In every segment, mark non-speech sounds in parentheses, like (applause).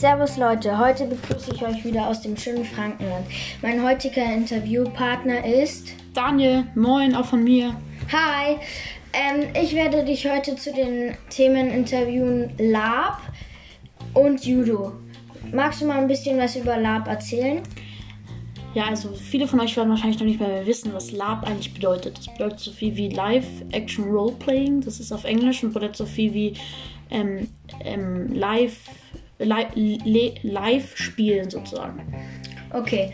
Servus Leute, heute begrüße ich euch wieder aus dem schönen Frankenland. Mein heutiger Interviewpartner ist Daniel. Moin, auch von mir. Hi. Ähm, ich werde dich heute zu den Themen interviewen Lab und Judo. Magst du mal ein bisschen was über Lab erzählen? Ja, also viele von euch werden wahrscheinlich noch nicht mehr wissen, was LARP eigentlich bedeutet. Das bedeutet so viel wie Live Action Role Playing. Das ist auf Englisch und bedeutet so viel wie ähm, ähm, Live, li live spielen sozusagen. Okay.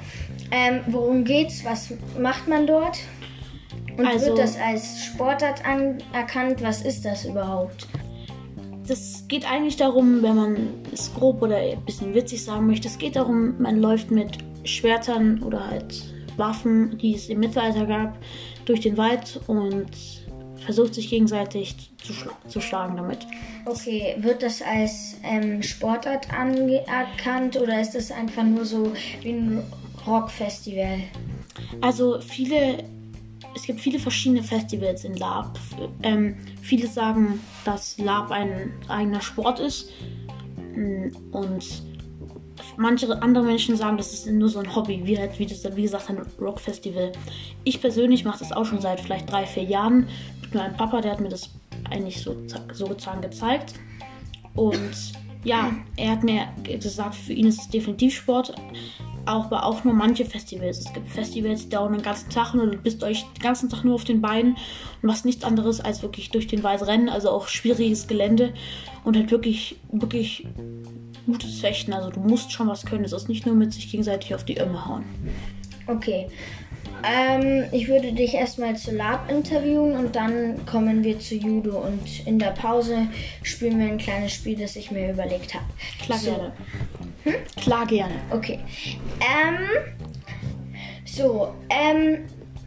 Ähm, worum geht's? Was macht man dort? Und Also- wird das als Sportart anerkannt? Was ist das überhaupt? Das geht eigentlich darum, wenn man es grob oder ein bisschen witzig sagen möchte, es geht darum, man läuft mit Schwertern oder halt Waffen, die es im Mittelalter gab, durch den Wald und versucht sich gegenseitig zu, schla zu schlagen damit. Okay, wird das als ähm, Sportart anerkannt oder ist das einfach nur so wie ein Rockfestival? Also viele, es gibt viele verschiedene Festivals in Lab. Ähm, viele sagen, dass Lab ein eigener Sport ist Mm, und manche andere Menschen sagen, das ist nur so ein Hobby, wie halt, wie, das, wie gesagt, ein Rockfestival. Ich persönlich mache das auch schon seit vielleicht drei, vier Jahren meinem Papa, der hat mir das eigentlich so sozusagen gezeigt. Und ja, er hat mir gesagt, für ihn ist es definitiv Sport, auch, aber auch nur manche Festivals. Es gibt Festivals, die dauern den ganzen Tag und du bist euch den ganzen Tag nur auf den Beinen und machst nichts anderes als wirklich durch den Wald rennen, also auch schwieriges Gelände und halt wirklich, wirklich gutes Fechten. Also du musst schon was können. Es ist nicht nur mit sich gegenseitig auf die Ömme hauen. Okay. Ähm, ich würde dich erstmal zu Lab interviewen und dann kommen wir zu Judo und in der Pause spielen wir ein kleines Spiel, das ich mir überlegt habe. Klar So. gerne. Klar gerne. Okay. Ähm, so, ähm,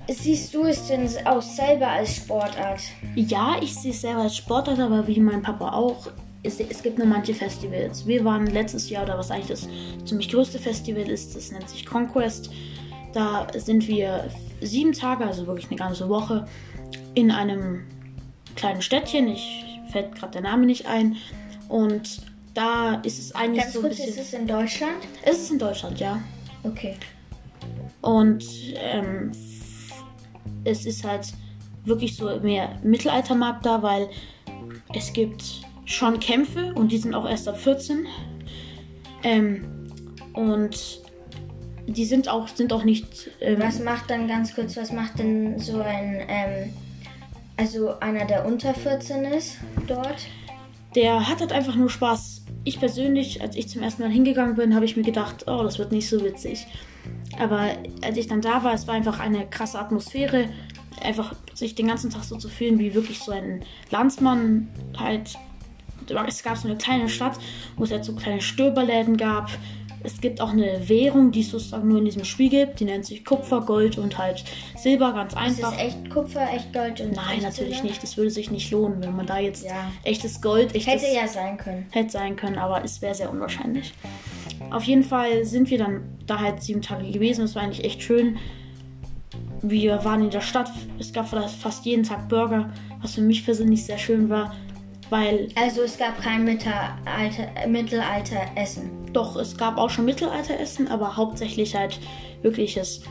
siehst du es denn auch selber als Sportart? Ja, ich sehe es selber als Sportart, aber wie mein Papa auch. Es, es gibt nur manche Festivals. Wir waren letztes Jahr, oder was eigentlich das ziemlich größte Festival ist, das nennt sich Conquest. Da sind wir sieben Tage, also wirklich eine ganze Woche, in einem kleinen Städtchen. Ich fällt gerade der Name nicht ein. Und da ist es eigentlich Ganz so ein kurz, bisschen. ist es in Deutschland? es ist in Deutschland, ja. Okay. Und ähm, es ist halt wirklich so mehr Mittelaltermarkt da, weil es gibt schon Kämpfe und die sind auch erst ab 14. Ähm, und die sind auch, sind auch nicht. Ähm, Was macht dann ganz kurz, was macht denn so ein, ähm, also einer, der unter 14 ist dort? der hat halt einfach nur Spaß. Ich persönlich, als ich zum ersten Mal hingegangen bin, habe ich mir gedacht, oh, das wird nicht so witzig. Aber als ich dann da war, es war einfach eine krasse Atmosphäre. Einfach sich den ganzen Tag so zu fühlen, wie wirklich so ein Landsmann halt. Es gab so eine kleine Stadt, wo es halt so kleine Stöberläden gab. Es gibt auch eine Währung, die es sozusagen nur in diesem Spiel gibt. Die nennt sich Kupfer, Gold und halt Silber, ganz Ist einfach. es echt Kupfer, echt Gold und Nein, natürlich Silber? nicht. Das würde sich nicht lohnen, wenn man da jetzt Ja. echtes Gold, echtes Hätte ja sein können. hätte sein können, aber es wäre sehr unwahrscheinlich. Auf jeden Fall sind wir dann da halt sieben Tage gewesen. Es war eigentlich echt schön. Wir waren in der Stadt. Es gab fast jeden Tag Burger, was für mich persönlich sehr schön war, weil Also es gab kein Mittelalter, Mittelalter-Essen. doch es gab auch schon Mittelalteressen, aber hauptsächlich halt wirkliches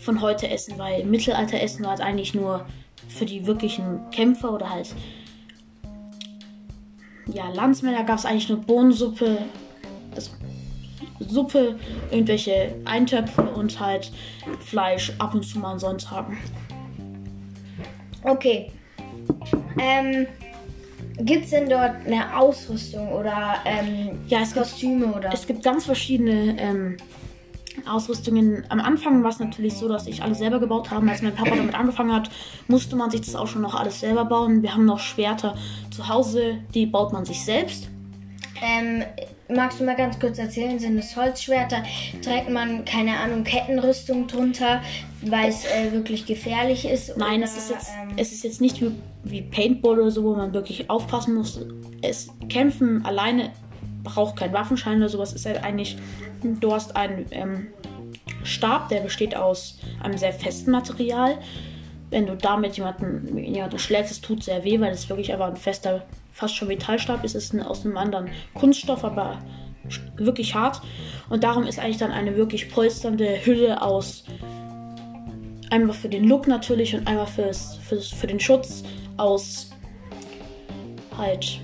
von heute Essen, weil Mittelalteressen war halt eigentlich nur für die wirklichen Kämpfer oder halt ja, Landsmänner gab es eigentlich nur Bohnensuppe, also Suppe, irgendwelche Eintöpfe und halt Fleisch ab und zu mal an Sonntagen. Okay. Ähm, gibt es denn dort eine Ausrüstung oder ähm, Ja, es gibt, Kostüme oder? es gibt ganz verschiedene ähm, Ausrüstungen. Am Anfang war es natürlich so, dass ich alles selber gebaut habe. Als mein Papa damit angefangen hat, musste man sich das auch schon noch alles selber bauen. Wir haben noch Schwerter zu Hause, die baut man sich selbst. Ähm, magst du mal ganz kurz erzählen, sind es Holzschwerter? Trägt man, keine Ahnung, Kettenrüstung drunter, weil es äh, wirklich gefährlich ist? Nein, oder, es ist jetzt, ähm, es ist jetzt nicht wie, wie Paintball oder so, wo man wirklich aufpassen muss. Es kämpfen alleine braucht kein Waffenschein oder sowas. Es ist halt eigentlich, du hast einen ähm, Stab, der besteht aus einem sehr festen Material wenn du damit jemanden, jemanden schlägst, es tut sehr weh, weil es wirklich einfach ein fester, fast schon Metallstab ist. Es ist aus einem anderen Kunststoff, aber wirklich hart. Und darum ist eigentlich dann eine wirklich polsternde Hülle aus einmal für den Look natürlich und einmal fürs, fürs, für den Schutz aus halt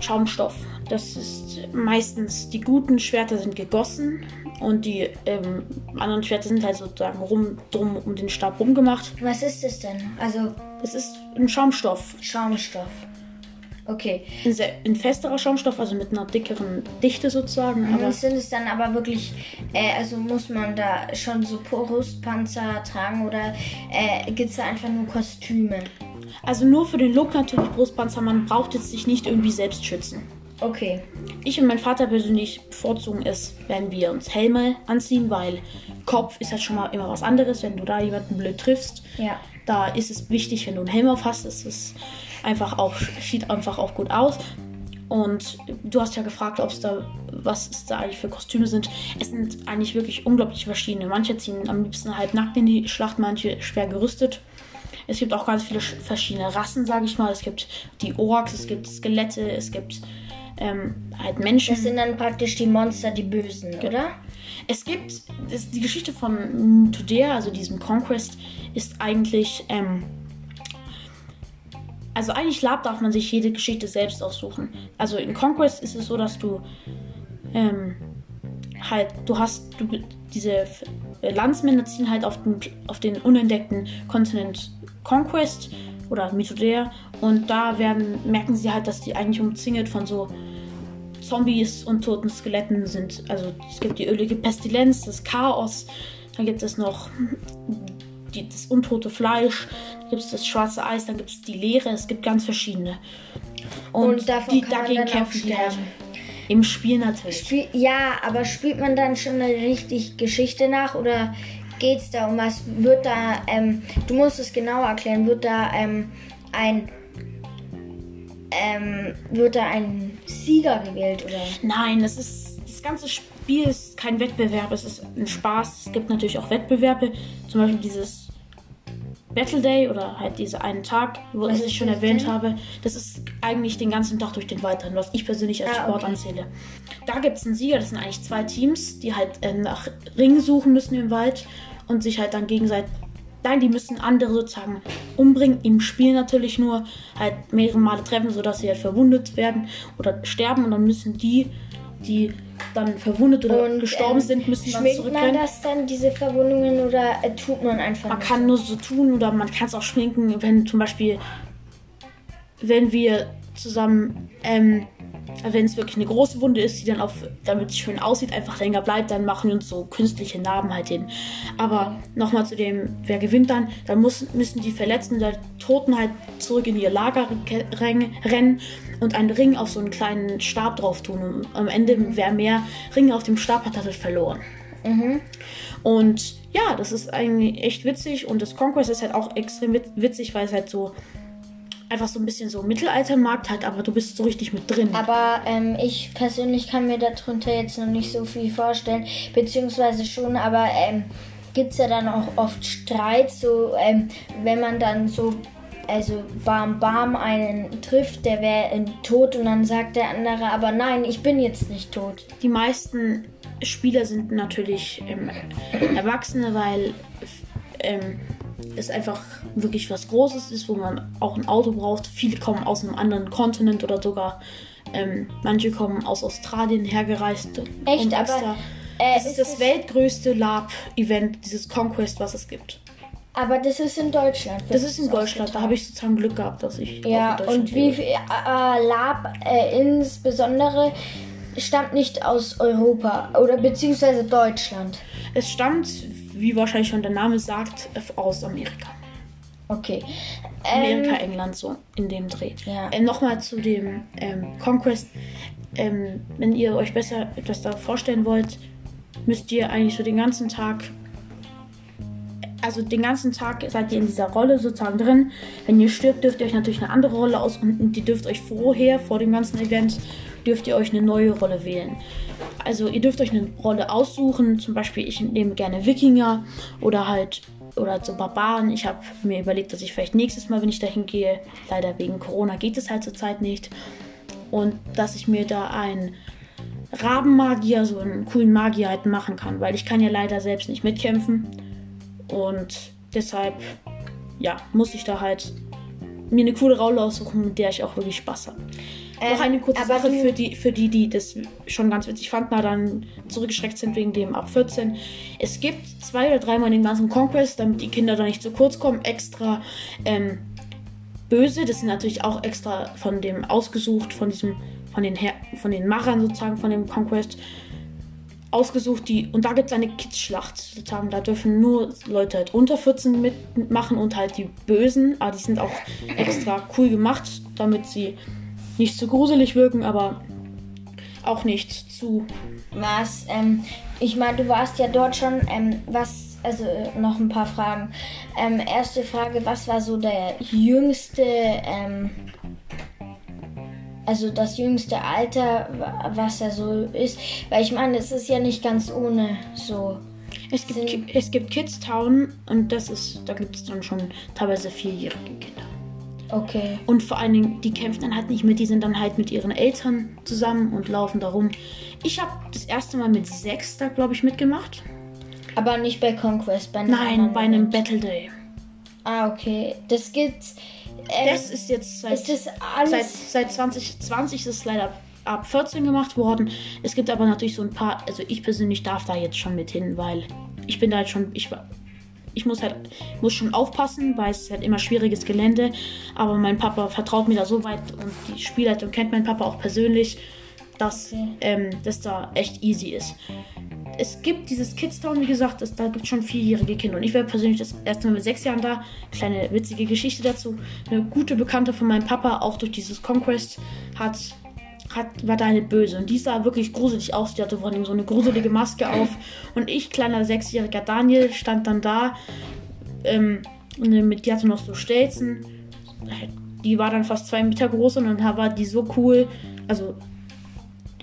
Schaumstoff. Das ist meistens, die guten Schwerter sind gegossen und die ähm, anderen Schwerter sind halt sozusagen rum, drum um den Stab rumgemacht. Was ist das denn? Also. Das ist ein Schaumstoff. Schaumstoff. Okay. Ein, sehr, ein festerer Schaumstoff, also mit einer dickeren Dichte sozusagen. Aber sind es dann aber wirklich, äh, also muss man da schon so Brustpanzer tragen oder äh, gibt es da einfach nur Kostüme? Also nur für den Look natürlich Brustpanzer, man braucht jetzt sich nicht irgendwie selbst schützen. Okay. Ich und mein Vater persönlich bevorzugen es, wenn wir uns Helme anziehen, weil Kopf ist halt schon mal immer was anderes, wenn du da jemanden blöd triffst. Ja. Da ist es wichtig, wenn du einen Helm auf hast. Es ist einfach auch, sieht einfach auch gut aus. Und du hast ja gefragt, ob es da, was es da eigentlich für Kostüme sind. Es sind eigentlich wirklich unglaublich verschiedene. Manche ziehen am liebsten halb nackt in die Schlacht, manche schwer gerüstet. Es gibt auch ganz viele verschiedene Rassen, sage ich mal. Es gibt die Orks, es gibt Skelette, es gibt ähm, halt Menschen. Das sind dann praktisch die Monster, die Bösen, Genau. oder? Es gibt, es, die Geschichte von Tudea, also diesem Conquest, ist eigentlich, ähm, also eigentlich Lab darf man sich jede Geschichte selbst aussuchen. Also in Conquest ist es so, dass du ähm, halt, du hast, du, diese Landsmänner ziehen halt auf den, auf den unentdeckten Kontinent Conquest oder Mythodea und da werden, merken sie halt, dass die eigentlich umzingelt von so Zombies und toten Skeletten sind. Also es gibt die ölige Pestilenz, das Chaos, dann gibt es noch die, das untote Fleisch, gibt es das schwarze Eis, dann gibt es die Leere, es gibt ganz verschiedene. Und, Und davon die, kann man dagegen dann auch kämpfen die halt. sterben. Im Spiel natürlich. Spiel, ja, aber spielt man dann schon eine richtig Geschichte nach oder geht's da um was? Wird da, ähm, du musst es genauer erklären, wird da ähm, ein ähm, wird da ein Sieger gewählt oder? Nein, das ist das ganze Spiel ist kein Wettbewerb, es ist ein Spaß. Es gibt natürlich auch Wettbewerbe, zum Beispiel dieses Battle Day oder halt dieser einen Tag, wo Was ich schon erwähnt habe. Das ist eigentlich den ganzen Tag durch den Weiteren, was ich persönlich als Ah, Sport okay. anzähle. Da gibt es einen Sieger, das sind eigentlich zwei Teams, die halt äh, nach Ringen suchen müssen im Wald und sich halt dann gegenseitig. Nein, die müssen andere sozusagen umbringen, im Spiel natürlich nur halt mehrere Male treffen, sodass sie halt verwundet werden oder sterben und dann müssen die, die dann verwundet oder Und, gestorben ähm, sind, müssen dann Schminkt man zurückrennen. das dann, diese Verwundungen, oder äh, tut man einfach Man nur kann nur so tun oder man kann es auch schminken, wenn zum Beispiel, wenn wir zusammen, ähm, wenn es wirklich eine große Wunde ist, die dann auf, damit es schön aussieht, einfach länger bleibt, dann machen wir uns so künstliche Narben halt hin. Aber nochmal zu dem, wer gewinnt dann, dann muss, müssen die Verletzten der Toten halt zurück in ihr Lager rennen und einen Ring auf so einen kleinen Stab drauf tun. Und am Ende, wer mehr Ringe auf dem Stab hat, hat halt verloren. Mhm. Und ja, das ist eigentlich echt witzig und das Conquest ist halt auch extrem wit- witzig, weil es halt so einfach so ein bisschen so Mittelaltermarkt hat, aber du bist so richtig mit drin. Aber ähm, ich persönlich kann mir darunter jetzt noch nicht so viel vorstellen, beziehungsweise schon, aber ähm, gibt es ja dann auch oft Streit, so ähm, wenn man dann so, also Bam Bam einen trifft, der wäre tot und dann sagt der andere, aber nein, ich bin jetzt nicht tot. Die meisten Spieler sind natürlich ähm, Erwachsene, weil ähm, es einfach wirklich was Großes ist, wo man auch ein Auto braucht. Viele kommen aus einem anderen Kontinent oder sogar ähm, manche kommen aus Australien hergereist. Echt, um aber, Äh, es ist das weltgrößte Lab-Event, dieses Conquest, was es gibt. Aber das ist in Deutschland. Das ist in Deutschland. Da habe ich sozusagen Glück gehabt, dass ich Ja, auch in Deutschland und wie viel äh, Lab äh, insbesondere stammt nicht aus Europa oder beziehungsweise Deutschland. Es stammt, wie wahrscheinlich schon der Name sagt, aus Amerika. Okay. Amerika, Ähm, England, so in dem Dreh. Ja. Äh, Nochmal zu dem ähm, Conquest. Ähm, wenn ihr euch besser etwas da vorstellen wollt, müsst ihr eigentlich so den ganzen Tag, also den ganzen Tag seid ihr in dieser Rolle sozusagen drin. Wenn ihr stirbt, dürft ihr euch natürlich eine andere Rolle aussuchen und die dürft euch vorher, vor dem ganzen Event, dürft ihr euch eine neue Rolle wählen. Also ihr dürft euch eine Rolle aussuchen, zum Beispiel ich nehme gerne Wikinger oder halt oder zu Barbaren. Ich habe mir überlegt, dass ich vielleicht nächstes Mal, wenn ich dahin gehe, leider wegen Corona geht es halt zurzeit nicht. Und dass ich mir da einen Rabenmagier, so einen coolen Magier halt machen kann, weil ich kann ja leider selbst nicht mitkämpfen. Und deshalb, ja, muss ich da halt mir eine coole Rolle aussuchen, mit der ich auch wirklich Spaß habe. Ähm, Noch eine kurze aber Sache für die, für die, die das schon ganz witzig fanden, aber dann zurückgeschreckt sind wegen dem ab 14. Es gibt zwei oder dreimal in den ganzen Conquest, damit die Kinder da nicht zu kurz kommen, extra ähm, böse. Das sind natürlich auch extra von dem ausgesucht, von diesem, von den, Her von den Machern sozusagen, von dem Conquest ausgesucht, die und da gibt es eine Kids-Schlacht sozusagen. Da dürfen nur Leute halt unter 14 mitmachen und halt die Bösen. Aber die sind auch extra cool gemacht, damit sie nicht zu gruselig wirken, aber auch nicht zu. Was, ähm, ich meine, du warst ja dort schon, ähm, was, also äh, noch ein paar Fragen. Ähm, erste Frage, was war so der jüngste, ähm, also das jüngste Alter, wa- was da so ist? Weil ich meine, es ist ja nicht ganz ohne so. Es gibt, es gibt Kids Town und das ist, da gibt es dann schon teilweise vierjährige Kinder. Okay. Und vor allen Dingen, die kämpfen dann halt nicht mit, die sind dann halt mit ihren Eltern zusammen und laufen da rum. Ich habe das erste Mal mit sechs da, glaube ich, mitgemacht. Aber nicht bei Conquest, bei einem Nein, bei einem. Battle Day. Ah, okay. Das gibt's. Ähm, Das ist jetzt seit, ist das alles. seit, seit 2020 ist es leider ab 14 gemacht worden. Es gibt aber natürlich so ein paar, also ich persönlich darf da jetzt schon mit hin, weil ich bin da halt schon, ich war. Ich muss halt muss schon aufpassen, weil es ist halt immer schwieriges Gelände. Aber mein Papa vertraut mir da so weit und die Spielleitung kennt mein Papa auch persönlich, dass ähm, das da echt easy ist. Es gibt dieses Kids Town, wie gesagt, das, da gibt es schon vierjährige Kinder. Und ich war persönlich das erste Mal mit sechs Jahren da. Kleine witzige Geschichte dazu. Eine gute Bekannte von meinem Papa, auch durch dieses Conquest, hat, hat, war da eine Böse. Und die sah wirklich gruselig aus. Die hatte vor allem so eine gruselige Maske auf. Und ich, kleiner sechsjähriger Daniel, stand dann da. Ähm, mit, die hatte noch so Stelzen. Die war dann fast zwei Meter groß und dann war die so cool. Also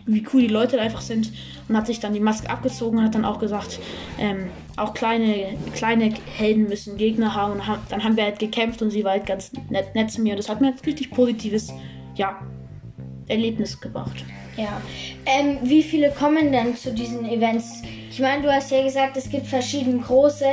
wie cool die Leute da einfach sind und hat sich dann die Maske abgezogen und hat dann auch gesagt, ähm, auch kleine, kleine Helden müssen Gegner haben und dann haben wir halt gekämpft und sie war halt ganz nett, nett zu mir und das hat mir ein richtig positives, ja, Erlebnis gebracht. Ja. Ähm, wie viele kommen denn zu diesen Events? Ich meine, du hast ja gesagt, es gibt verschiedene große,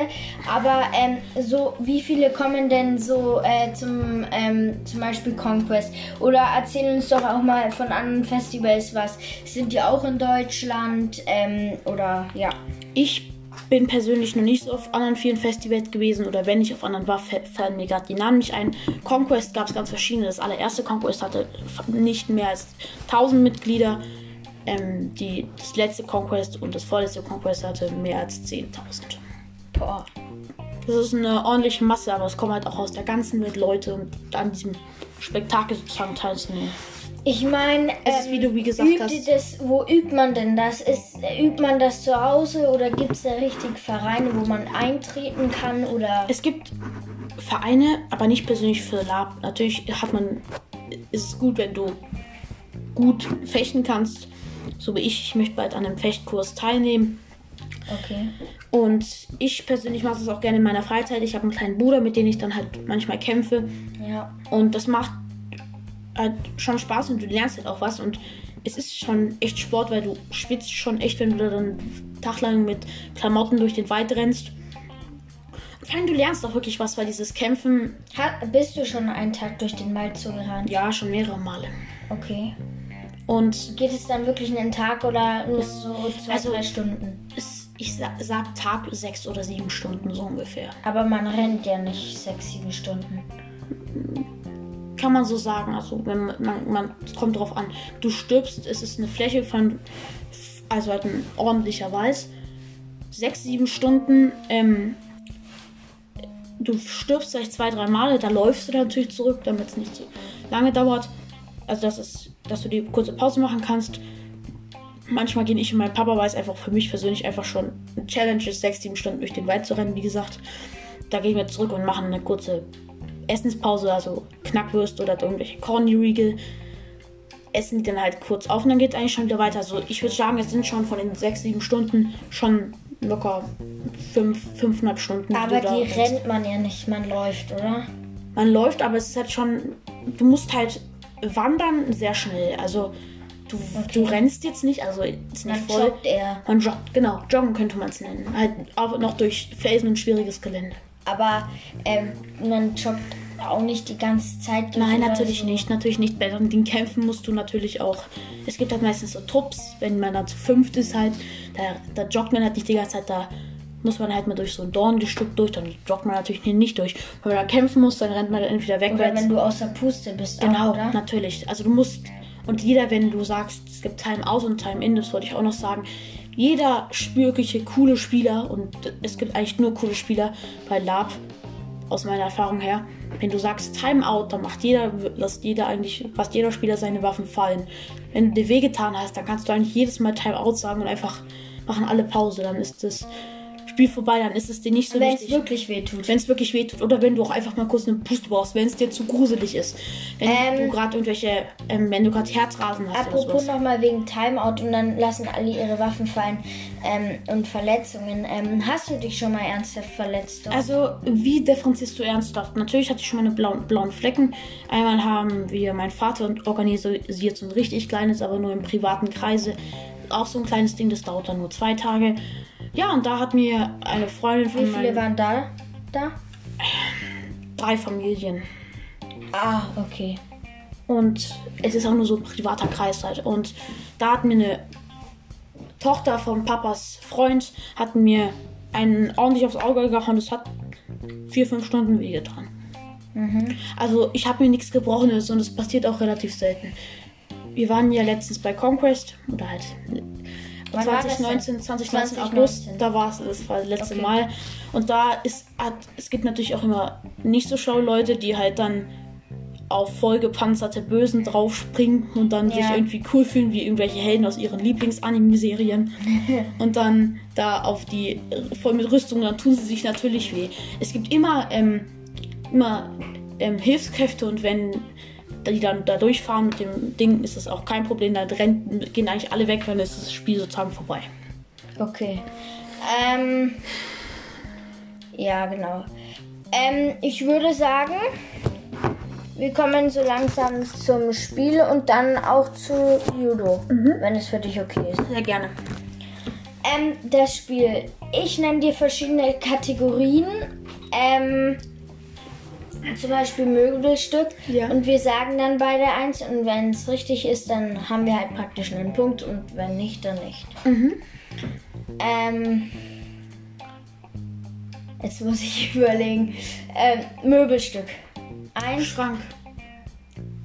aber ähm, so wie viele kommen denn so äh, zum ähm, zum Beispiel Conquest? Oder erzähl uns doch auch mal von anderen Festivals was. Sind die auch in Deutschland? Ähm, oder ja. Ich bin persönlich noch nicht so auf anderen vielen Festivals gewesen oder wenn ich auf anderen war, fallen mir gerade die Namen nicht ein. Conquest gab es ganz verschiedene. Das allererste Conquest hatte nicht mehr als 1000 Mitglieder. Ähm, die, das letzte Conquest und das vorletzte Conquest hatte mehr als 10.000. Boah. Das ist eine ordentliche Masse, aber es kommen halt auch aus der ganzen Welt Leute und an diesem Spektakel sozusagen teilzunehmen. Ich meine, das, wo übt man denn das? Ist, übt man das zu Hause oder gibt es da richtig Vereine, wo man eintreten kann? Oder Es gibt Vereine, aber nicht persönlich für Lab. Natürlich hat man, ist es gut, wenn du gut fechten kannst. So wie ich. Ich möchte bald an einem Fechtkurs teilnehmen. okay. Und ich persönlich mache es auch gerne in meiner Freizeit. Ich habe einen kleinen Bruder, mit dem ich dann halt manchmal kämpfe. Ja. Und das macht halt schon Spaß und du lernst halt auch was. Und es ist schon echt Sport, weil du schwitzt schon echt, wenn du da dann einen Tag lang mit Klamotten durch den Wald rennst. Und vor allem, du lernst auch wirklich was, weil dieses Kämpfen, Hat, bist du schon einen Tag durch den Wald so gerannt? ja, schon mehrere Male. Okay. Und Geht es dann wirklich einen Tag oder nur so zwei, Also- drei Stunden? es, ich sa sag Tag sechs oder sieben Stunden so ungefähr. Aber man rennt ja nicht sechs, sieben Stunden. Kann man so sagen. Also, wenn man, man, es kommt drauf an. Du stirbst, es ist eine Fläche von, also halt ein ordentlicher Weiß. Sechs, sieben Stunden, ähm, du stirbst vielleicht zwei, drei Male, da läufst du dann natürlich zurück, damit es nicht so lange dauert. Also, das ist, dass du die kurze Pause machen kannst. Manchmal gehe ich und mein Papa, weil es einfach für mich persönlich einfach schon eine Challenge ist, sechs, sieben Stunden durch den Wald zu rennen, wie gesagt. Da gehen wir zurück und machen eine kurze Essenspause, also Knackwürste oder irgendwelche Corny-Riegel. Essen die dann halt kurz auf und dann geht es eigentlich schon wieder weiter. Also ich würde sagen, es sind schon von den sechs, sieben Stunden schon locker fünf, fünfeinhalb Stunden. Aber die rennt man ja nicht, man läuft, oder? Man läuft, aber es ist halt schon. Du musst halt wandern sehr schnell. Also du, du rennst jetzt nicht, also ist Man nicht voll. joggt eher. Man joggt, genau, joggen könnte man es nennen. Halt aber noch durch Felsen und schwieriges Gelände. Aber ähm, man joggt auch nicht die ganze Zeit. durch Nein, oder natürlich so. nicht, natürlich nicht. Bei den Kämpfen musst du natürlich auch. Es gibt halt meistens so Trupps, wenn man dann zu fünft ist halt, da, da joggt man halt nicht die ganze Zeit, da muss man halt mal durch so ein Dorngestück durch, dann joggt man natürlich nicht durch. Wenn man da kämpfen muss, dann rennt man entweder Oder wegwärts. wenn du außer Puste bist, Genau, auch, oder? natürlich. Also du musst, und jeder, wenn du sagst, es gibt Time-Out und Time-In, das wollte ich auch noch sagen, jeder wirkliche coole Spieler, und es gibt eigentlich nur coole Spieler bei Lab, aus meiner Erfahrung her, wenn du sagst Time-Out, dann macht jeder, lässt jeder eigentlich, fast jeder Spieler seine Waffen fallen. Wenn du dir wehgetan hast, dann kannst du eigentlich jedes Mal Time-Out sagen und einfach machen alle Pause, dann ist das Spiel vorbei, dann ist es dir nicht so Wenn es wichtig. wirklich weh tut. Wenn es wirklich wehtut oder wenn du auch einfach mal kurz eine Puste brauchst, wenn es dir zu gruselig ist. Wenn Ähm, du gerade irgendwelche, ähm, wenn du gerade Herzrasen hast oder Apropos nochmal wegen Timeout und dann lassen alle ihre Waffen fallen ähm, und Verletzungen. Ähm, hast du dich schon mal ernsthaft verletzt? dort? Also, wie differenzierst du ernsthaft? Natürlich hatte ich schon meine blauen, blauen Flecken. Einmal haben wir, mein Vater organisiert so ein richtig kleines, aber nur im privaten Kreise. Auch so ein kleines Ding, das dauert dann nur zwei Tage. Ja, und da hat mir eine Freundin von Wie viele waren da? Da? drei Familien. Ah, okay. Und es ist auch nur so ein privater Kreis halt. Und da hat mir eine Tochter von Papas Freund hat mir einen ordentlich aufs Auge gehauen. Das hat vier, fünf Stunden wehgetan. Also ich habe mir nichts Gebrochenes und es passiert auch relativ selten. Wir waren ja letztens bei Conquest oder halt Wann war das 2019, 2019 2019. August, da war es, das war das letzte Okay. Mal. Und da ist, hat, es gibt natürlich auch immer nicht so schlaue Leute, die halt dann auf vollgepanzerte Bösen draufspringen und dann sich Ja. irgendwie cool fühlen wie irgendwelche Helden aus ihren Lieblings-Anime-Serien. (laughs) und dann da auf die voll mit Rüstung, dann tun sie sich natürlich weh. Es gibt immer, ähm, immer ähm, Hilfskräfte und wenn die dann da durchfahren mit dem Ding, ist das auch kein Problem. Da gehen eigentlich alle weg, dann ist das Spiel sozusagen vorbei. Okay. Ähm. Ja, genau. Ähm, ich würde sagen, wir kommen so langsam zum Spiel und dann auch zu Judo, wenn es für dich okay ist. Sehr gerne. Ähm, das Spiel. Ich nenne dir verschiedene Kategorien. Ähm, zum Beispiel Möbelstück. Ja. Und wir sagen dann beide eins. Und wenn es richtig ist, dann haben wir halt praktisch einen Punkt. Und wenn nicht, dann nicht. Ähm, jetzt muss ich (laughs) überlegen. Ähm, Möbelstück. Eins. Schrank.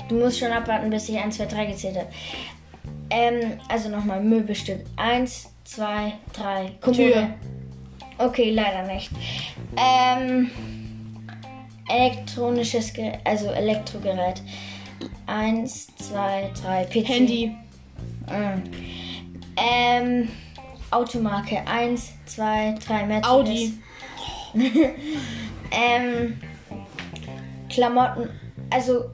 Du musst schon abwarten, bis ich 1, 2, 3 gezählt habe. Ähm, also nochmal Möbelstück. 1, 2, 3. Tür. Okay, leider nicht. Ähm, elektronisches Gerät, also Elektrogerät. 1, 2, 3. PC. Handy. Mm. Ähm, Automarke. 1, 2, 3. Mercedes. Audi. (laughs) Ähm, Klamotten, also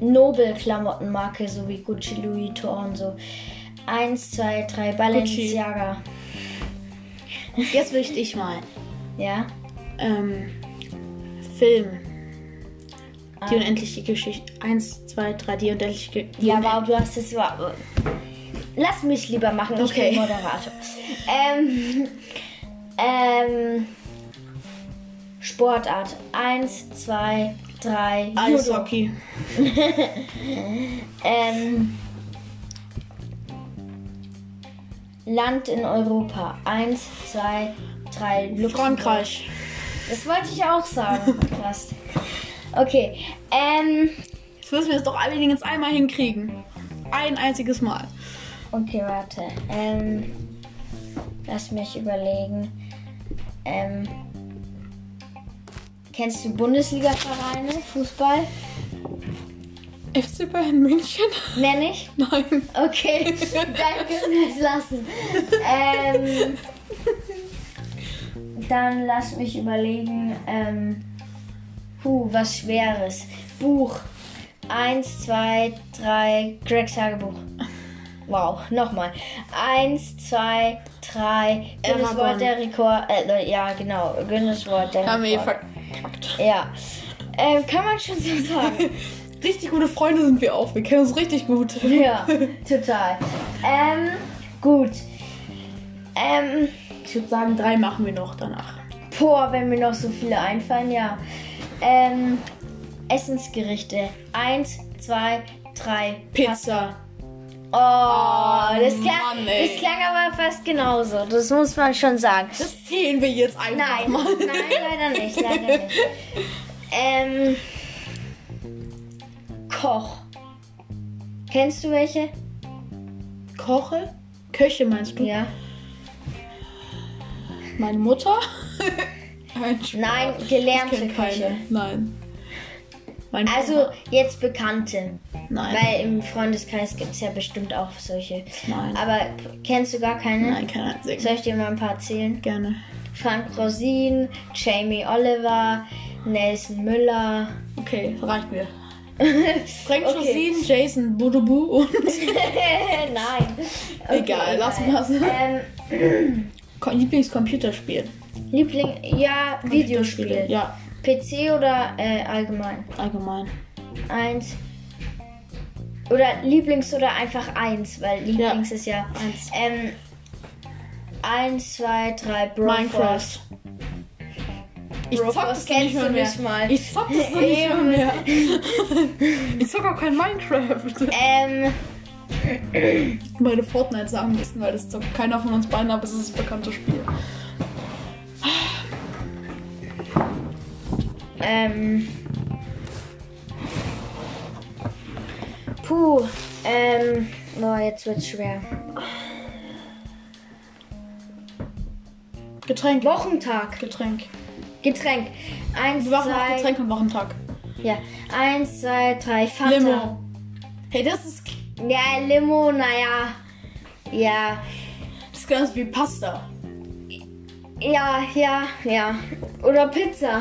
Nobel-Klamottenmarke, so wie Gucci, Louis Vuitton und so. Eins, zwei, drei, Balenciaga. Jetzt will ich dich mal. Ja. Ähm, Film. Die unendliche Geschichte. Eins, zwei, drei, die unendliche Geschichte. Ja, aber du hast es überhaupt. Lass mich lieber machen, ich Okay. bin Moderator. Ähm, ähm, Sportart. Eins, zwei, drei. Eishockey. (laughs) Ähm, Land in Europa. Eins, zwei, drei, Luxemburg. Frankreich. Das wollte ich auch sagen. Fast. Okay. Ähm, Jetzt müssen wir es doch allerdings einmal hinkriegen. Ein einziges Mal. okay, warte. Ähm, lass mich überlegen. Ähm, kennst du Bundesliga-Vereine? Fußball? FC Bayern München? Mehr nicht? (laughs) Nein. Okay, dann können wir es lassen. Ähm, dann lass mich überlegen. Ähm, puh, was Schweres. Buch. Eins, zwei, drei. Gregs Tagebuch. Wow, nochmal. Eins, zwei, drei. Guinness. Wort der Rekord. Äh, ja, genau. Guinness Wort der Haben wir Rekord. verkackt. Ja. Ähm, kann man schon so sagen. (laughs) Richtig gute Freunde sind wir auch. Wir kennen uns richtig gut. ja, total. Ähm, gut. Ähm, Ich würde sagen, drei machen wir noch danach. boah, wenn mir noch so viele einfallen, ja. Ähm, Essensgerichte. Eins, zwei, drei. Pizza. Oh, das klang, Mann, das klang aber fast genauso. Das muss man schon sagen. Das zählen wir jetzt einfach Nein, mal. nein, leider nicht, leider nicht. Ähm, Koch. Kennst du welche? Koche? Köche meinst du? Ja. Meine Mutter? (laughs) Nein, ich gelernte kenn Köche. keine. Nein. Mein Also jetzt bekannte. Nein. Weil im Freundeskreis gibt es ja bestimmt auch solche. Nein. Aber kennst du gar keine? Nein, keine einzige. Soll ich dir mal ein paar erzählen? Gerne. Frank Rosin, Jamie Oliver, Nelson Müller. Okay, reicht mir. (laughs) Frank Okay. Rosin, Jason Budubu und. (laughs) Nein. Egal, lass mal. Ähm, (clears throat) Lieblingscomputerspiel. Liebling, ja, Videospiel. Ja, PC oder äh, allgemein? allgemein. Eins. Oder Lieblings oder einfach eins, weil Lieblings ist ja Eins. Ähm, eins, zwei, drei, Minecraft. Broforce. Ich Broforce zock das kennst nicht mehr. nicht mal. Ich zock das (laughs) nicht mehr. (laughs) ich zock auch kein Minecraft. Ähm, (clears throat) Meine Fortnite sagen müssen, weil das zockt keiner von uns beiden, aber es ist ein bekanntes Spiel. ähm. Puh, ähm, boah, jetzt wird's schwer. Getränk. Wochentag. Getränk. Getränk. Eins, Wir machen auch zwei, Getränk am Wochentag. ja. Eins, zwei, drei, Fanta. Limo. Hey, das ist, Ja, Limo, naja. Ja. das ist ganz wie Pasta. Ja, ja, ja. Oder Pizza.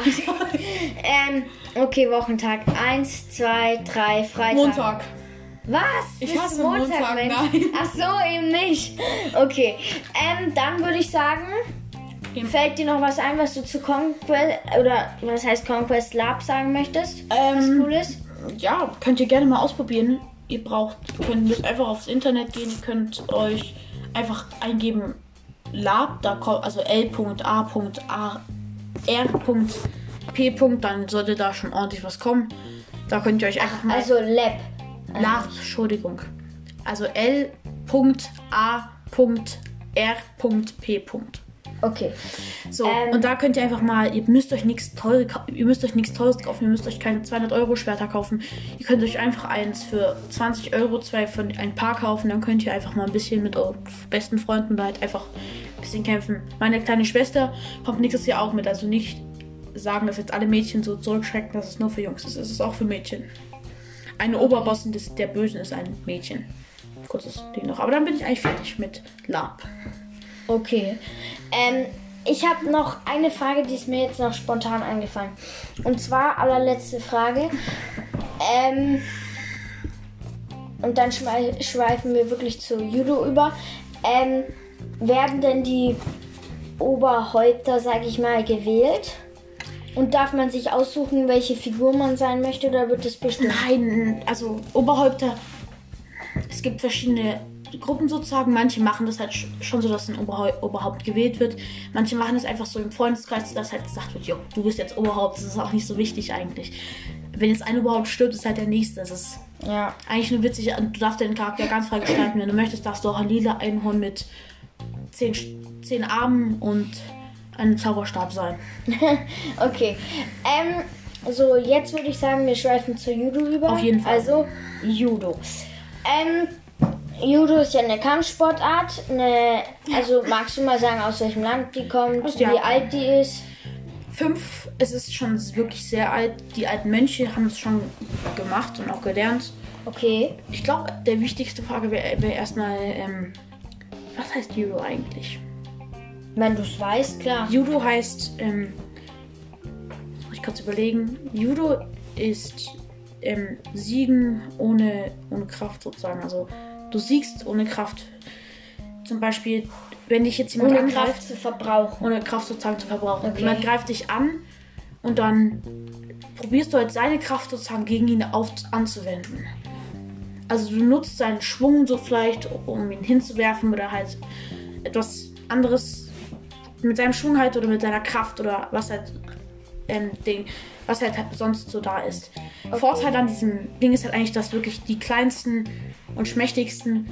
(laughs) ähm, okay, Wochentag. Eins, zwei, drei, Freitag. Montag. Was? Ich Bist hasse Montag, Mensch? nein. Ach so, eben nicht. Okay. Ähm, dann würde ich sagen, Eben. fällt dir noch was ein, was du zu Conquest oder was heißt Conquest Lab sagen möchtest? Was Ähm, cool ist? ja, könnt ihr gerne mal ausprobieren. Ihr braucht, könnt müsst einfach aufs Internet gehen, ihr könnt euch einfach eingeben Lab, da kommt also L.A.A. R.P. Dann sollte da schon ordentlich was kommen. Da könnt ihr euch einfach mal Also Lab. Lab, Entschuldigung. Also L.A.R.P. Okay. So, Ähm. und da könnt ihr einfach mal, ihr müsst euch nichts teures, ihr müsst euch nichts teures kaufen, ihr müsst euch keine 200 Euro Schwerter kaufen. Ihr könnt euch einfach eins für 20 Euro, zwei von ein paar kaufen, dann könnt ihr einfach mal ein bisschen mit euren besten Freunden da halt einfach ein bisschen kämpfen. Meine kleine Schwester kommt nächstes Jahr auch mit, also nicht sagen, dass jetzt alle Mädchen so zurückschrecken, dass es nur für Jungs ist. Es ist auch für Mädchen. Eine Oberbossin des, der Bösen ist ein Mädchen. Kurzes Ding noch. Aber dann bin ich eigentlich fertig mit Lab. Okay. Ähm, ich habe noch eine Frage, die ist mir jetzt noch spontan eingefallen. Und zwar allerletzte Frage. Ähm, und dann schwei- schweifen wir wirklich zu Judo über. Ähm, werden denn die Oberhäupter, sag ich mal, gewählt? Und darf man sich aussuchen, welche Figur man sein möchte, oder wird es bestimmt? Nein, also Oberhäupter. Es gibt verschiedene Gruppen sozusagen. Manche machen das halt sch- schon so, dass ein Oberhau Oberhaupt gewählt wird. Manche machen das einfach so im Freundeskreis, dass halt gesagt wird, jo, du bist jetzt Oberhaupt. Das ist auch nicht so wichtig eigentlich. Wenn jetzt ein Oberhaupt stirbt, ist halt der nächste. Das ist Ja. eigentlich nur witzig. Du darfst deinen Charakter ganz frei gestalten. Wenn du möchtest, darfst du auch ein lila Einhorn mit zehn, zehn Armen und einem Zauberstab sein. (laughs) Okay. Ähm, so, jetzt würde ich sagen, wir schweifen zu Judo über. Auf jeden Fall. Also, Judo. Ähm, Judo ist ja eine Kampfsportart. Eine, also, magst du mal sagen, aus welchem Land die kommt, Aus wie Japan. alt die ist? Fünf, es ist schon wirklich sehr alt. Die alten Mönche haben es schon gemacht und auch gelernt. Okay. Ich glaube, der wichtigste Frage wäre wär erstmal, ähm, was heißt Judo eigentlich? Wenn du es weißt, klar. Judo heißt, ähm, muss ich kurz überlegen, Judo ist ähm, Siegen ohne, ohne Kraft sozusagen. Also du siegst ohne Kraft. Zum Beispiel, wenn dich jetzt jemand Ohne angreift, Kraft zu verbrauchen. ohne Kraft sozusagen zu verbrauchen. Okay. Jemand greift dich an und dann probierst du halt seine Kraft sozusagen gegen ihn auf, anzuwenden. Also du nutzt seinen Schwung so vielleicht, um ihn hinzuwerfen oder halt etwas anderes mit seinem Schwung halt oder mit seiner Kraft oder was halt ähm, Ding, was halt sonst so da ist. Vorteil an diesem Ding ist halt eigentlich, dass wirklich die kleinsten und schmächtigsten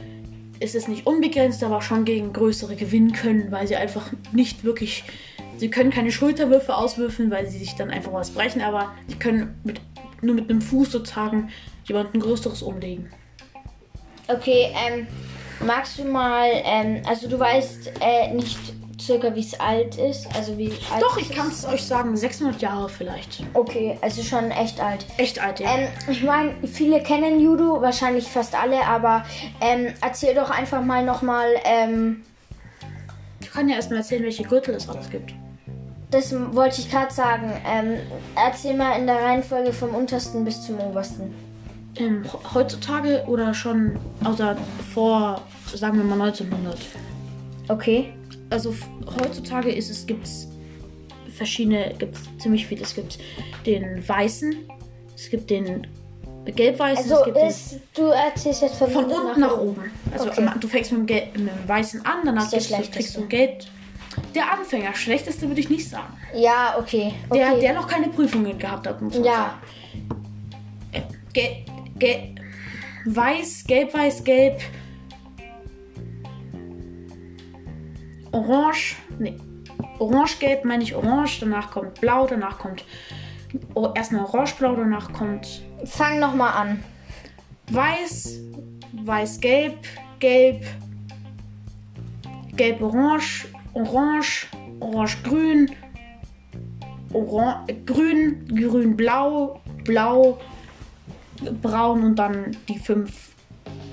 ist es nicht unbegrenzt, aber schon gegen größere gewinnen können, weil sie einfach nicht wirklich. Sie können keine Schulterwürfe auswürfeln, weil sie sich dann einfach was brechen, aber sie können mit, nur mit einem Fuß sozusagen jemanden Größeres umlegen. Okay, ähm, magst du mal, ähm, also du weißt äh, nicht circa, wie es alt ist, also wie alt Doch, ich kann es euch sagen, 600 Jahre vielleicht. Okay, also schon echt alt. Echt alt, ja. Ähm, ich meine, viele kennen Judo, wahrscheinlich fast alle, aber ähm, erzähl doch einfach mal nochmal, ähm, ich kann ja erstmal erzählen, welche Gürtel es alles gibt. das wollte ich gerade sagen. Ähm, erzähl mal in der Reihenfolge vom untersten bis zum obersten. Ähm, heutzutage oder schon, außer vor, sagen wir mal 1900. Okay. Also heutzutage ist es gibt's verschiedene gibt's ziemlich viele es gibt den weißen es gibt den gelb-weißen Also es gibt den ist, du erzählst jetzt von, von unten nach oben also Okay. du fängst mit dem, Gel mit dem weißen an danach gibt's, du, kriegst du gelb der Anfänger schlechteste würde ich nicht sagen Ja, okay. okay. der der noch keine Prüfungen gehabt hat muss man Ja. sagen Äh, Gel, gel, weiß gelb weiß gelb orange, nee, orange-gelb meine ich orange, danach kommt blau, danach kommt oh, erstmal orange-blau, danach kommt Fang nochmal an. weiß, weiß-gelb, gelb, gelb-orange, orange, orange-grün, oran grün, grün-blau, blau, braun und dann die fünf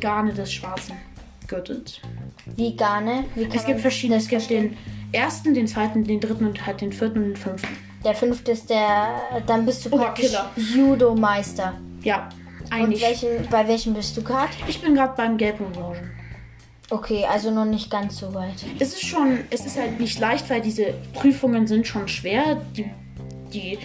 Garne des schwarzen Garne? Wie kann Es gibt verschiedene. Es gibt den ersten, den zweiten, den dritten und halt den vierten und den fünften. Der fünfte ist der. Dann bist du praktisch Oberkiller. Judo-Meister. Ja, Und eigentlich. welchen, bei welchem bist du gerade? Ich bin gerade beim gelb und orangen. Okay, also noch nicht ganz so weit. Es ist schon, es ist halt nicht leicht, weil diese Prüfungen sind schon schwer. Die, die,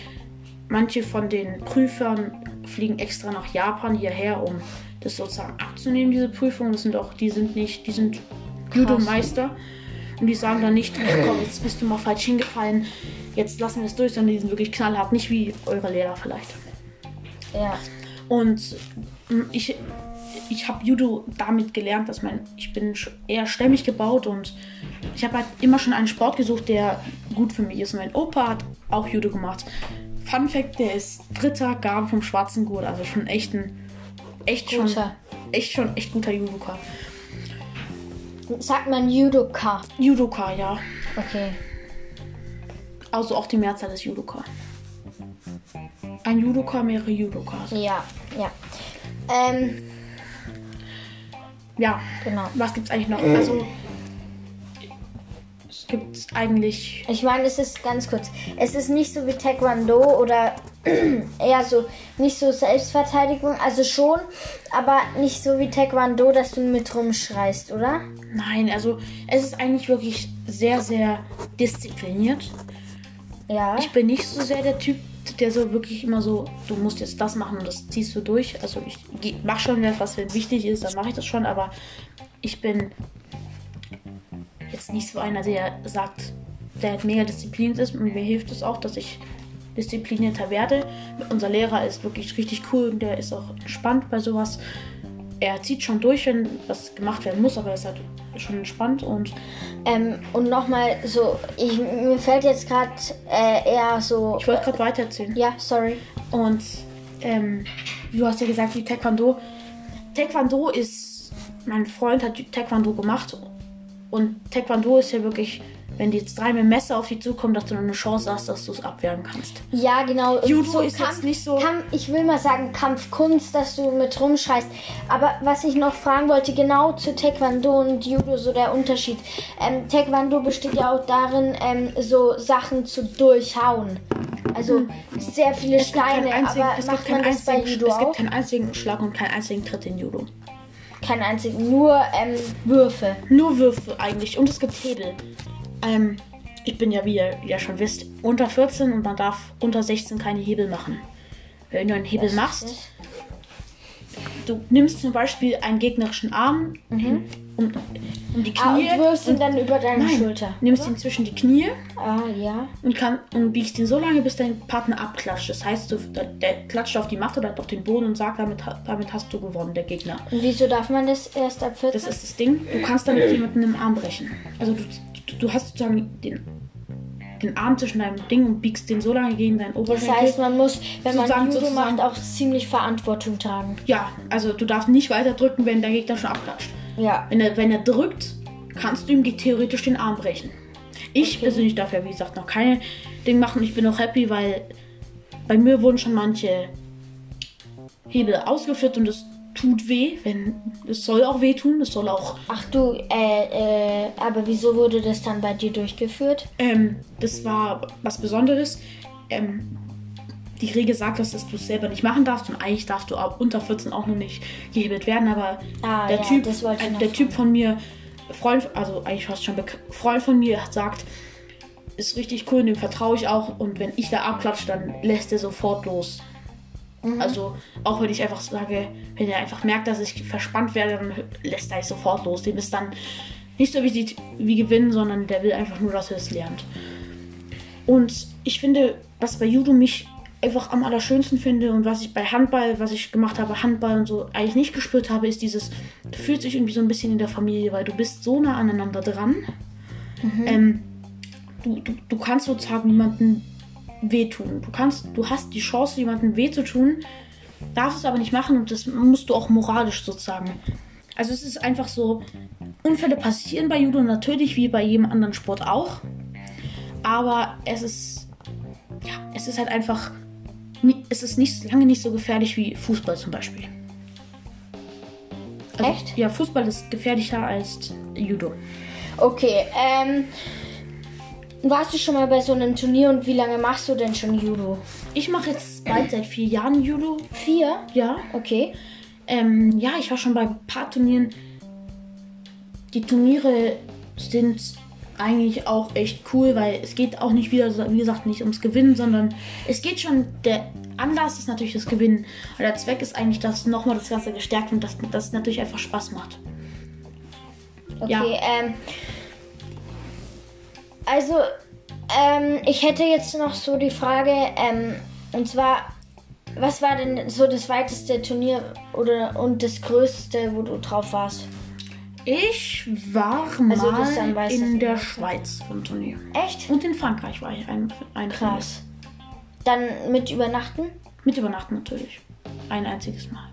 manche von den Prüfern fliegen extra nach Japan hierher, um das sozusagen abzunehmen, diese Prüfungen. Das sind auch, die sind nicht, die sind Judo-Meister. Und die sagen dann nicht, ach komm, jetzt bist du mal falsch hingefallen, jetzt lassen wir es durch, sondern die sind wirklich knallhart, nicht wie eure Lehrer vielleicht. Ja. Und mm, ich, ich habe Judo damit gelernt, dass mein, ich bin eher stämmig gebaut und ich habe halt immer schon einen Sport gesucht, der gut für mich ist. Mein Opa hat auch Judo gemacht. Fun Fact, der ist dritter Garn vom schwarzen Gurt, also schon echt ein, echt schon, Guter. echt schon echt guter Judoka. Sagt man Judoka. Judoka, ja. Okay. Also auch die Mehrzahl ist Judoka. Ein Judoka, mehrere Judokas. Ja, ja. Ähm, Ja, genau. was gibt's eigentlich noch? Also es gibt eigentlich Ich meine, es ist ganz kurz. Es ist nicht so wie Taekwondo oder (clears throat) eher so nicht so Selbstverteidigung. Also schon, aber nicht so wie Taekwondo, dass du mit rumschreist, oder? Nein, also es ist eigentlich wirklich sehr, sehr diszipliniert. Ja. Ich bin nicht so sehr der Typ, der so wirklich immer so, du musst jetzt das machen und das ziehst du durch. Also ich geh- mach schon etwas, wenn wichtig ist, dann mache ich das schon, aber ich bin jetzt nicht so einer, der sagt, der mega diszipliniert ist und mir hilft es auch, dass ich disziplinierter werde. Unser Lehrer ist wirklich richtig cool und der ist auch entspannt bei sowas. Er zieht schon durch, wenn was gemacht werden muss, aber er ist halt schon entspannt und Ähm, und nochmal so, ich, mir fällt jetzt gerade äh, eher so. ich wollte gerade weitererzählen. Ja, sorry. Und ähm, du hast ja gesagt, wie Taekwondo. Taekwondo ist. Mein Freund hat Taekwondo gemacht. Und Taekwondo ist ja wirklich, wenn die jetzt drei mit dem Messer auf dich zukommen, dass du eine Chance hast, dass du es abwehren kannst. Ja, genau. Judo ist jetzt nicht so- Kampf, ich will mal sagen, Kampfkunst, dass du mit rumscheißt. Aber was ich noch fragen wollte, genau zu Taekwondo und Judo, so der Unterschied. Ähm, Taekwondo besteht ja auch darin, ähm, so Sachen zu durchhauen. Also sehr viele Es Steine, einzigen- aber es macht gibt man keinen das bei einzigen- Judo Es gibt auch? keinen einzigen Schlag und keinen einzigen Tritt in Judo. keinen einzigen, nur ähm, Würfe. Nur Würfe eigentlich. Und es gibt Hebel. Ähm, ich bin ja, wie ihr ja schon wisst, unter 14 und man darf unter 16 keine Hebel machen. Wenn du einen Hebel Was machst, du nimmst zum Beispiel einen gegnerischen Arm um, um die Ah, Knie und wirfst ihn dann über deine Nein, Schulter. nimmst ihn zwischen die Knie Ah, ja. und, kann, und biegst ihn so lange, bis dein Partner abklatscht. Das heißt, du, der, der klatscht auf die Matte oder auf den Boden und sagt, damit, damit hast du gewonnen, der Gegner. Und wieso darf man das erst ab 14? Das ist das Ding. Du kannst damit jemanden im Arm brechen. Also du, du, du hast sozusagen den, den Arm zwischen deinem Ding und biegst den so lange gegen deinen das Oberschenkel. heißt, man muss, wenn man Sozusagen- Judo sozusagen- macht, auch ziemlich Verantwortung tragen. ja, also du darfst nicht weiter drücken, wenn der Gegner schon abklatscht. Ja. Wenn er, wenn er drückt, kannst du ihm theoretisch den Arm brechen. Ich Okay. persönlich darf ja, wie gesagt, noch keine Ding machen. Ich bin auch happy, weil bei mir wurden schon manche Hebel ausgeführt und es tut weh. Wenn, es soll auch weh tun. Es soll auch. Ach du, äh, äh, aber wieso wurde das dann bei dir durchgeführt? Ähm, das war was Besonderes. Ähm, die Regel sagt, dass du es selber nicht machen darfst und eigentlich darfst du ab unter 14 auch noch nicht gehebelt werden, aber Ah, der ja, Typ, noch der Typ von mir, Freund, also eigentlich fast schon Freund von mir, sagt, ist richtig cool, dem vertraue ich auch und wenn ich da abklatsche, dann lässt er sofort los. Mhm. Also auch wenn ich einfach sage, wenn er einfach merkt, dass ich verspannt werde, dann lässt er mich sofort los. Dem ist dann nicht so wichtig wie gewinnen, sondern der will einfach nur, dass er es lernt. Und ich finde, was bei Judo mich einfach am allerschönsten finde und was ich bei Handball, was ich gemacht habe, Handball und so eigentlich nicht gespürt habe, ist dieses, du fühlst dich irgendwie so ein bisschen in der Familie, weil du bist so nah aneinander dran. Ähm, du, du, du kannst sozusagen niemanden wehtun. Du kannst, du hast die Chance, jemandem weh zu tun, darfst es aber nicht machen und das musst du auch moralisch sozusagen. Also es ist einfach so, Unfälle passieren bei Judo natürlich wie bei jedem anderen Sport auch. Aber es ist, ja, es ist halt einfach, es ist nicht lange nicht so gefährlich wie Fußball zum Beispiel. Also, Echt? Ja, Fußball ist gefährlicher als Judo. Okay, ähm, warst du schon mal bei so einem Turnier und wie lange machst du denn schon Judo? Ich mache jetzt bald seit vier Jahren Judo. Vier? Ja. Okay. Ähm, ja, ich war schon bei ein paar Turnieren. Die Turniere sind eigentlich auch echt cool, weil es geht auch nicht wieder, wie gesagt, nicht ums Gewinnen, sondern es geht schon, der Anlass ist natürlich das Gewinnen. Aber der Zweck ist eigentlich, dass nochmal das Ganze gestärkt und dass das natürlich einfach Spaß macht. Okay, Ja. ähm. Also, ähm, ich hätte jetzt noch so die Frage, ähm, und zwar, was war denn so das weiteste Turnier oder und das größte, wo du drauf warst? Ich war mal Also am weitesten in der. Schweiz vom Turnier. Echt? Und in Frankreich war ich ein, ein Krass. Dann mit Übernachten? Mit Übernachten natürlich. Ein einziges Mal.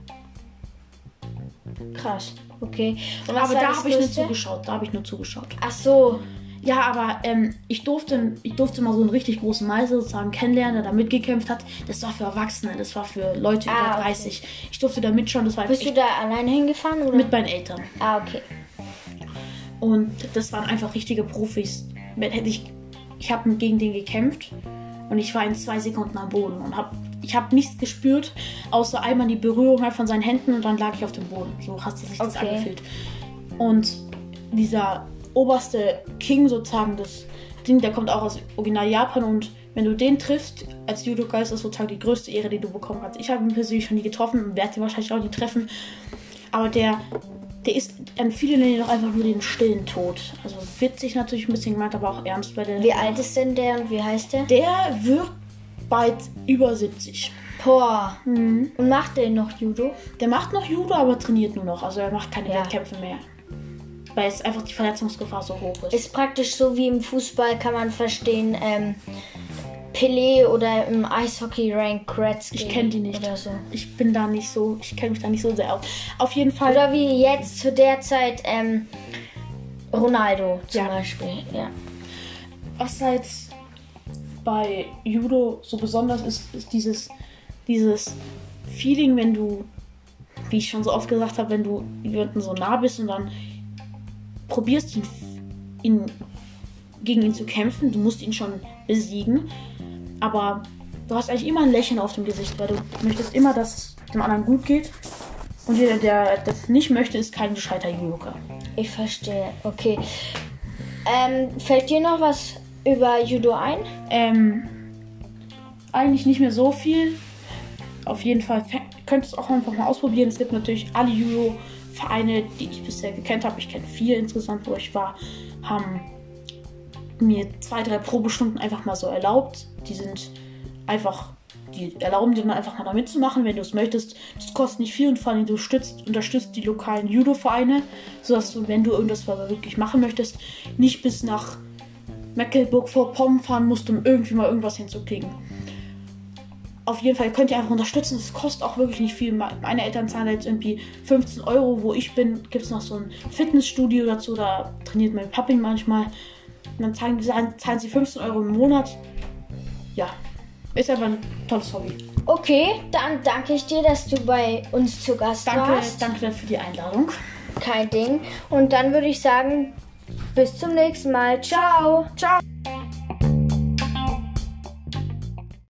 Krass. Okay. Aber da habe ich nur zugeschaut. Da habe ich nur zugeschaut. Ach so. Ja, aber ähm, ich, durfte, ich durfte mal so einen richtig großen Meister sozusagen kennenlernen, der da mitgekämpft hat. Das war für Erwachsene, das war für Leute Ah, über okay. 30. Ich durfte da mitschauen, das war Bist du da alleine hingefahren oder? mit meinen Eltern. ah, okay. Und das waren einfach richtige Profis. Hätte ich ich habe gegen den gekämpft und ich war in zwei Sekunden am Boden und hab, ich habe nichts gespürt, außer einmal die Berührung halt von seinen Händen und dann lag ich auf dem Boden. So hat sich das Okay. angefühlt. Und dieser oberste King sozusagen, das Ding, der kommt auch aus Original Japan und wenn du den triffst, als Judoka ist das sozusagen die größte Ehre, die du bekommen kannst. Ich habe ihn persönlich schon nie getroffen und werde ihn wahrscheinlich auch nie treffen. Aber der, der ist an viele nennen ihn doch einfach nur den stillen Tod. Also witzig natürlich ein bisschen gemeint, aber auch ernst, weil der, Wie alt ist denn der und wie heißt der? der wird bald über 70. Boah. Mhm. Und macht der noch Judo? Der macht noch Judo, aber trainiert nur noch. Also er macht keine Ja. Wettkämpfe mehr. Weil es einfach die Verletzungsgefahr so hoch ist. Ist praktisch so wie im Fußball, kann man verstehen, ähm, Pelé oder im Eishockey Rank Gretzky. Ich kenn die nicht. Oder so. Ich bin da nicht so, ich kenne mich da nicht so sehr aus. Auf jeden Fall. Oder wie jetzt zu der Zeit ähm, Ronaldo zum Ja. Beispiel. Ja. was halt bei Judo so besonders ist, ist dieses, dieses Feeling, wenn du, wie ich schon so oft gesagt habe, wenn du jemanden so nah bist und dann probierst, ihn, ihn gegen ihn zu kämpfen. Du musst ihn schon besiegen. Aber du hast eigentlich immer ein Lächeln auf dem Gesicht, weil du möchtest immer, dass es dem anderen gut geht. Und jeder, der das nicht möchte, ist kein gescheiter Judoka. Ich verstehe. Okay. Ähm, fällt dir noch was über Judo ein? Ähm, eigentlich nicht mehr so viel. Auf jeden Fall könntest du es auch einfach mal ausprobieren. Es gibt natürlich alle Judo-Vereine, die ich bisher gekannt habe. Ich kenne vier insgesamt, wo ich war, haben mir zwei, drei Probestunden einfach mal so erlaubt. Die sind einfach, die erlauben dir dann einfach mal da mitzumachen, wenn du es möchtest. Das kostet nicht viel und vor allem du stützt, unterstützt die lokalen Judo-Vereine, sodass du, wenn du irgendwas wirklich machen möchtest, nicht bis nach Mecklenburg-Vorpommern fahren musst, um irgendwie mal irgendwas hinzukriegen. Auf jeden Fall könnt ihr einfach unterstützen. Es kostet auch wirklich nicht viel. Meine Eltern zahlen jetzt irgendwie 15 Euro. Wo ich bin, gibt es noch so ein Fitnessstudio dazu. Da trainiert mein Papi manchmal. Und dann zahlen, zahlen sie 15 Euro im Monat. Ja, ist einfach ein tolles Hobby. Okay, dann danke ich dir, dass du bei uns zu Gast danke, warst. Danke für die Einladung. Kein Ding. Und dann würde ich sagen, bis zum nächsten Mal. Ciao. Ciao.